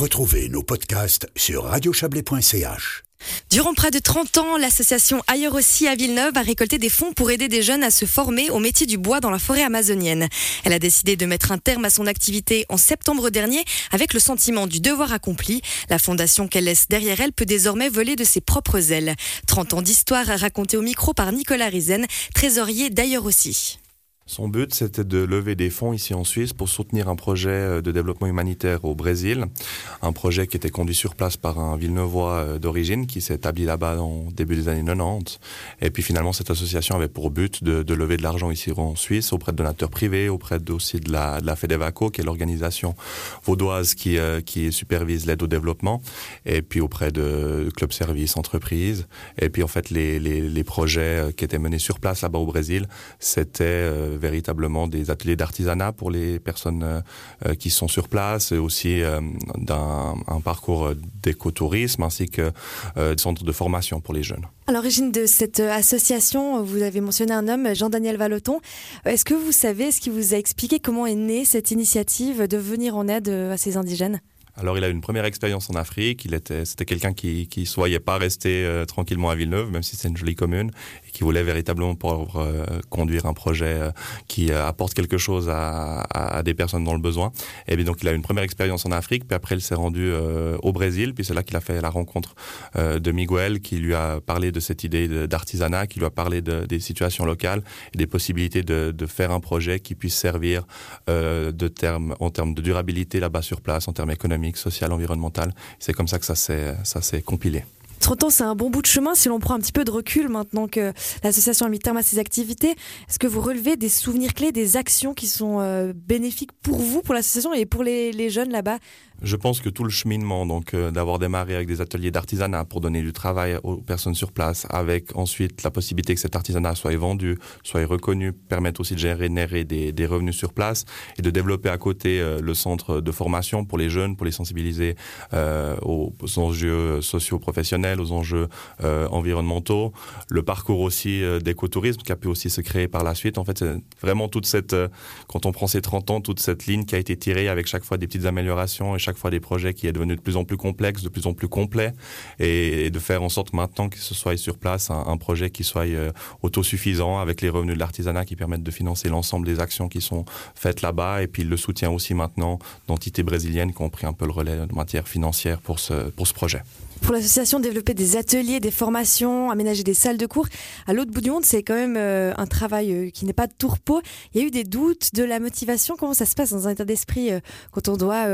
Retrouvez nos podcasts sur radiochablais.ch. Durant près de 30 ans, l'association Ailleurs aussi à Villeneuve a récolté des fonds pour aider des jeunes à se former au métier du bois dans la forêt amazonienne. Elle a décidé de mettre un terme à son activité en septembre dernier avec le sentiment du devoir accompli. La fondation qu'elle laisse derrière elle peut désormais voler de ses propres ailes. 30 ans d'histoire racontée au micro par Nicolas Rizen, trésorier d'Ailleurs aussi. Son but, c'était de lever des fonds ici en Suisse pour soutenir un projet euh, de développement humanitaire au Brésil. Un projet qui était conduit sur place par un Villeneuvois euh, d'origine qui s'est établi là-bas au début des années 90. Et puis finalement, cette association avait pour but de, lever de l'argent ici en Suisse auprès de donateurs privés, auprès aussi de la, de FEDEVACO, qui est l'organisation vaudoise qui, euh, qui supervise l'aide au développement, et puis auprès de clubs services, entreprises. Et puis en fait, les projets qui étaient menés sur place là-bas au Brésil, c'était véritablement des ateliers d'artisanat pour les personnes euh, euh, qui sont sur place et aussi euh, d'un un parcours d'écotourisme ainsi que des centres de formation pour les jeunes. À l'origine de cette association, vous avez mentionné un homme, Jean-Daniel Valoton. Est-ce que vous savez, est-ce qu'il vous a expliqué comment est née cette initiative de venir en aide à ces indigènes? Alors, il a une première expérience en Afrique. Il était, c'était quelqu'un qui, qui soyait pas resté euh, tranquillement à Villeneuve, même si c'est une jolie commune, et qui voulait véritablement pouvoir euh, conduire un projet euh, qui apporte quelque chose à, à, des personnes dans le besoin. Et bien donc, il a une première expérience en Afrique, puis après, il s'est rendu au Brésil, puis c'est là qu'il a fait la rencontre de Miguel, qui lui a parlé de cette idée d'artisanat, qui lui a parlé de, des situations locales et des possibilités de, de faire un projet qui puisse servir de terme, en termes de durabilité là-bas sur place, en termes économiques social, environnemental. C'est comme ça que ça s'est compilé. 30 ans, c'est un bon bout de chemin si l'on prend un petit peu de recul maintenant que l'association a mis terme à ses activités. Est-ce que vous relevez des souvenirs clés, des actions qui sont euh, bénéfiques pour vous, pour l'association et pour les, jeunes là-bas? Je pense que tout le cheminement, donc euh, d'avoir démarré avec des ateliers d'artisanat pour donner du travail aux personnes sur place, avec ensuite la possibilité que cet artisanat soit vendu, soit reconnu, permettre aussi de générer des, revenus sur place et de développer à côté euh, le centre de formation pour les jeunes, pour les sensibiliser euh, aux, enjeux aux enjeux euh, environnementaux, le parcours aussi euh, d'écotourisme qui a pu aussi se créer par la suite. En fait, c'est vraiment toute cette, quand on prend ces 30 ans, toute cette ligne qui a été tirée avec chaque fois des petites améliorations et chaque fois des projets qui est devenu de plus en plus complexe, de plus en plus complet, et, de faire en sorte maintenant que ce soit sur place un, projet qui soit euh, autosuffisant avec les revenus de l'artisanat qui permettent de financer l'ensemble des actions qui sont faites là-bas, et puis le soutien aussi maintenant d'entités brésiliennes qui ont pris un peu le relais de matière financière pour ce, pour ce projet. Pour l'association développer des ateliers, des formations, aménager des salles de cours. À l'autre bout du monde, c'est quand même euh, un travail euh, qui n'est pas de tourpeau. Il y a eu des doutes, de la motivation. Comment ça se passe dans un état d'esprit euh, quand on doit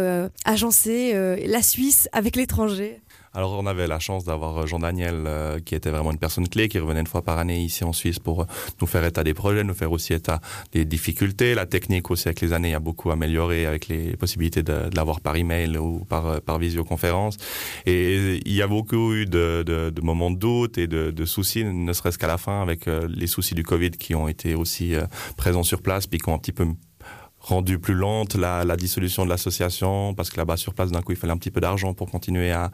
agencer la Suisse avec l'étranger? Alors on avait la chance d'avoir euh, Jean Daniel euh, qui était vraiment une personne clé qui revenait une fois par année ici en Suisse pour euh, nous faire état des projets, nous faire aussi état des difficultés, la technique aussi avec les années a beaucoup amélioré avec les possibilités de, l'avoir par email ou par visioconférence. Et il y a beaucoup eu de, de, moments de doute et de, de soucis ne serait-ce qu'à la fin avec les soucis du Covid qui ont été aussi présents sur place puis qui ont un petit peu rendu plus lente la, la dissolution de l'association parce que là-bas sur place d'un coup il fallait un petit peu d'argent pour continuer à,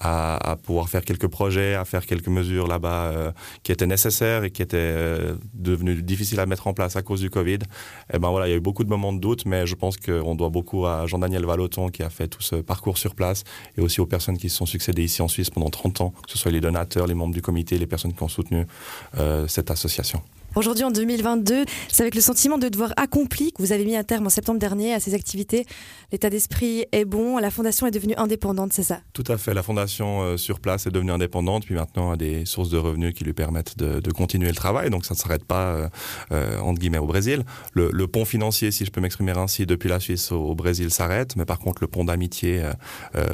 à, à, pouvoir faire quelques projets, à faire quelques mesures là-bas euh, qui étaient nécessaires et qui étaient euh, devenues difficiles à mettre en place à cause du Covid. Et eh ben voilà, il y a eu beaucoup de moments de doute, mais je pense qu'on doit beaucoup à Jean-Daniel Valoton qui a fait tout ce parcours sur place et aussi aux personnes qui se sont succédées ici en Suisse pendant 30 ans, que ce soit les donateurs, les membres du comité, les personnes qui ont soutenu euh, cette association. Aujourd'hui, en 2022, c'est avec le sentiment de devoir accompli que vous avez mis un terme en septembre dernier à ces activités. L'état d'esprit est bon, la fondation est devenue indépendante, c'est ça? Tout à fait, la fondation euh, sur place est devenue indépendante, puis maintenant a des sources de revenus qui lui permettent de, continuer le travail, donc ça ne s'arrête pas, euh, euh, entre guillemets, au Brésil. Le, pont financier, si je peux m'exprimer ainsi, depuis la Suisse au, Brésil s'arrête, mais par contre le pont d'amitié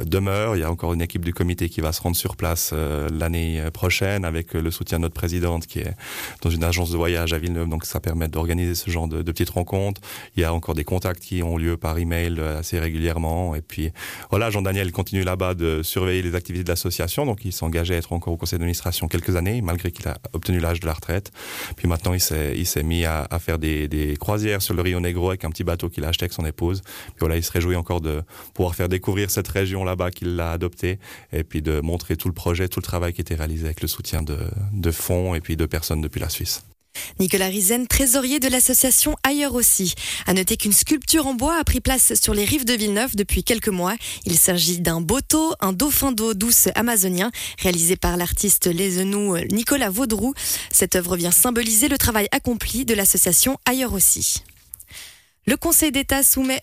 demeure. Il y a encore une équipe du comité qui va se rendre sur place l'année prochaine avec le soutien de notre présidente qui est dans une agence de voyage voyage à Villeneuve, donc ça permet d'organiser ce genre de, petites rencontres. Il y a encore des contacts qui ont lieu par email euh, assez régulièrement. Et puis voilà, Jean-Daniel continue là-bas de surveiller les activités de l'association, donc il s'engageait à être encore au conseil d'administration quelques années, malgré qu'il a obtenu l'âge de la retraite. Puis maintenant, il s'est s'est mis à, faire des, des croisières sur le Rio Negro avec un petit bateau qu'il a acheté avec son épouse. Puis voilà, il se réjouit encore de pouvoir faire découvrir cette région là-bas qu'il a adoptée et puis de montrer tout le projet, tout le travail qui était réalisé avec le soutien de, de fonds et puis de personnes depuis la Suisse. Nicolas Rizen, trésorier de l'association Ailleurs aussi. À noter qu'une sculpture en bois a pris place sur les rives de Villeneuve depuis quelques mois. Il s'agit d'un bateau, un dauphin d'eau douce amazonien, réalisé par l'artiste lézenou Nicolas Vaudroux. Cette œuvre vient symboliser le travail accompli de l'association Ailleurs aussi. Le Conseil d'État soumet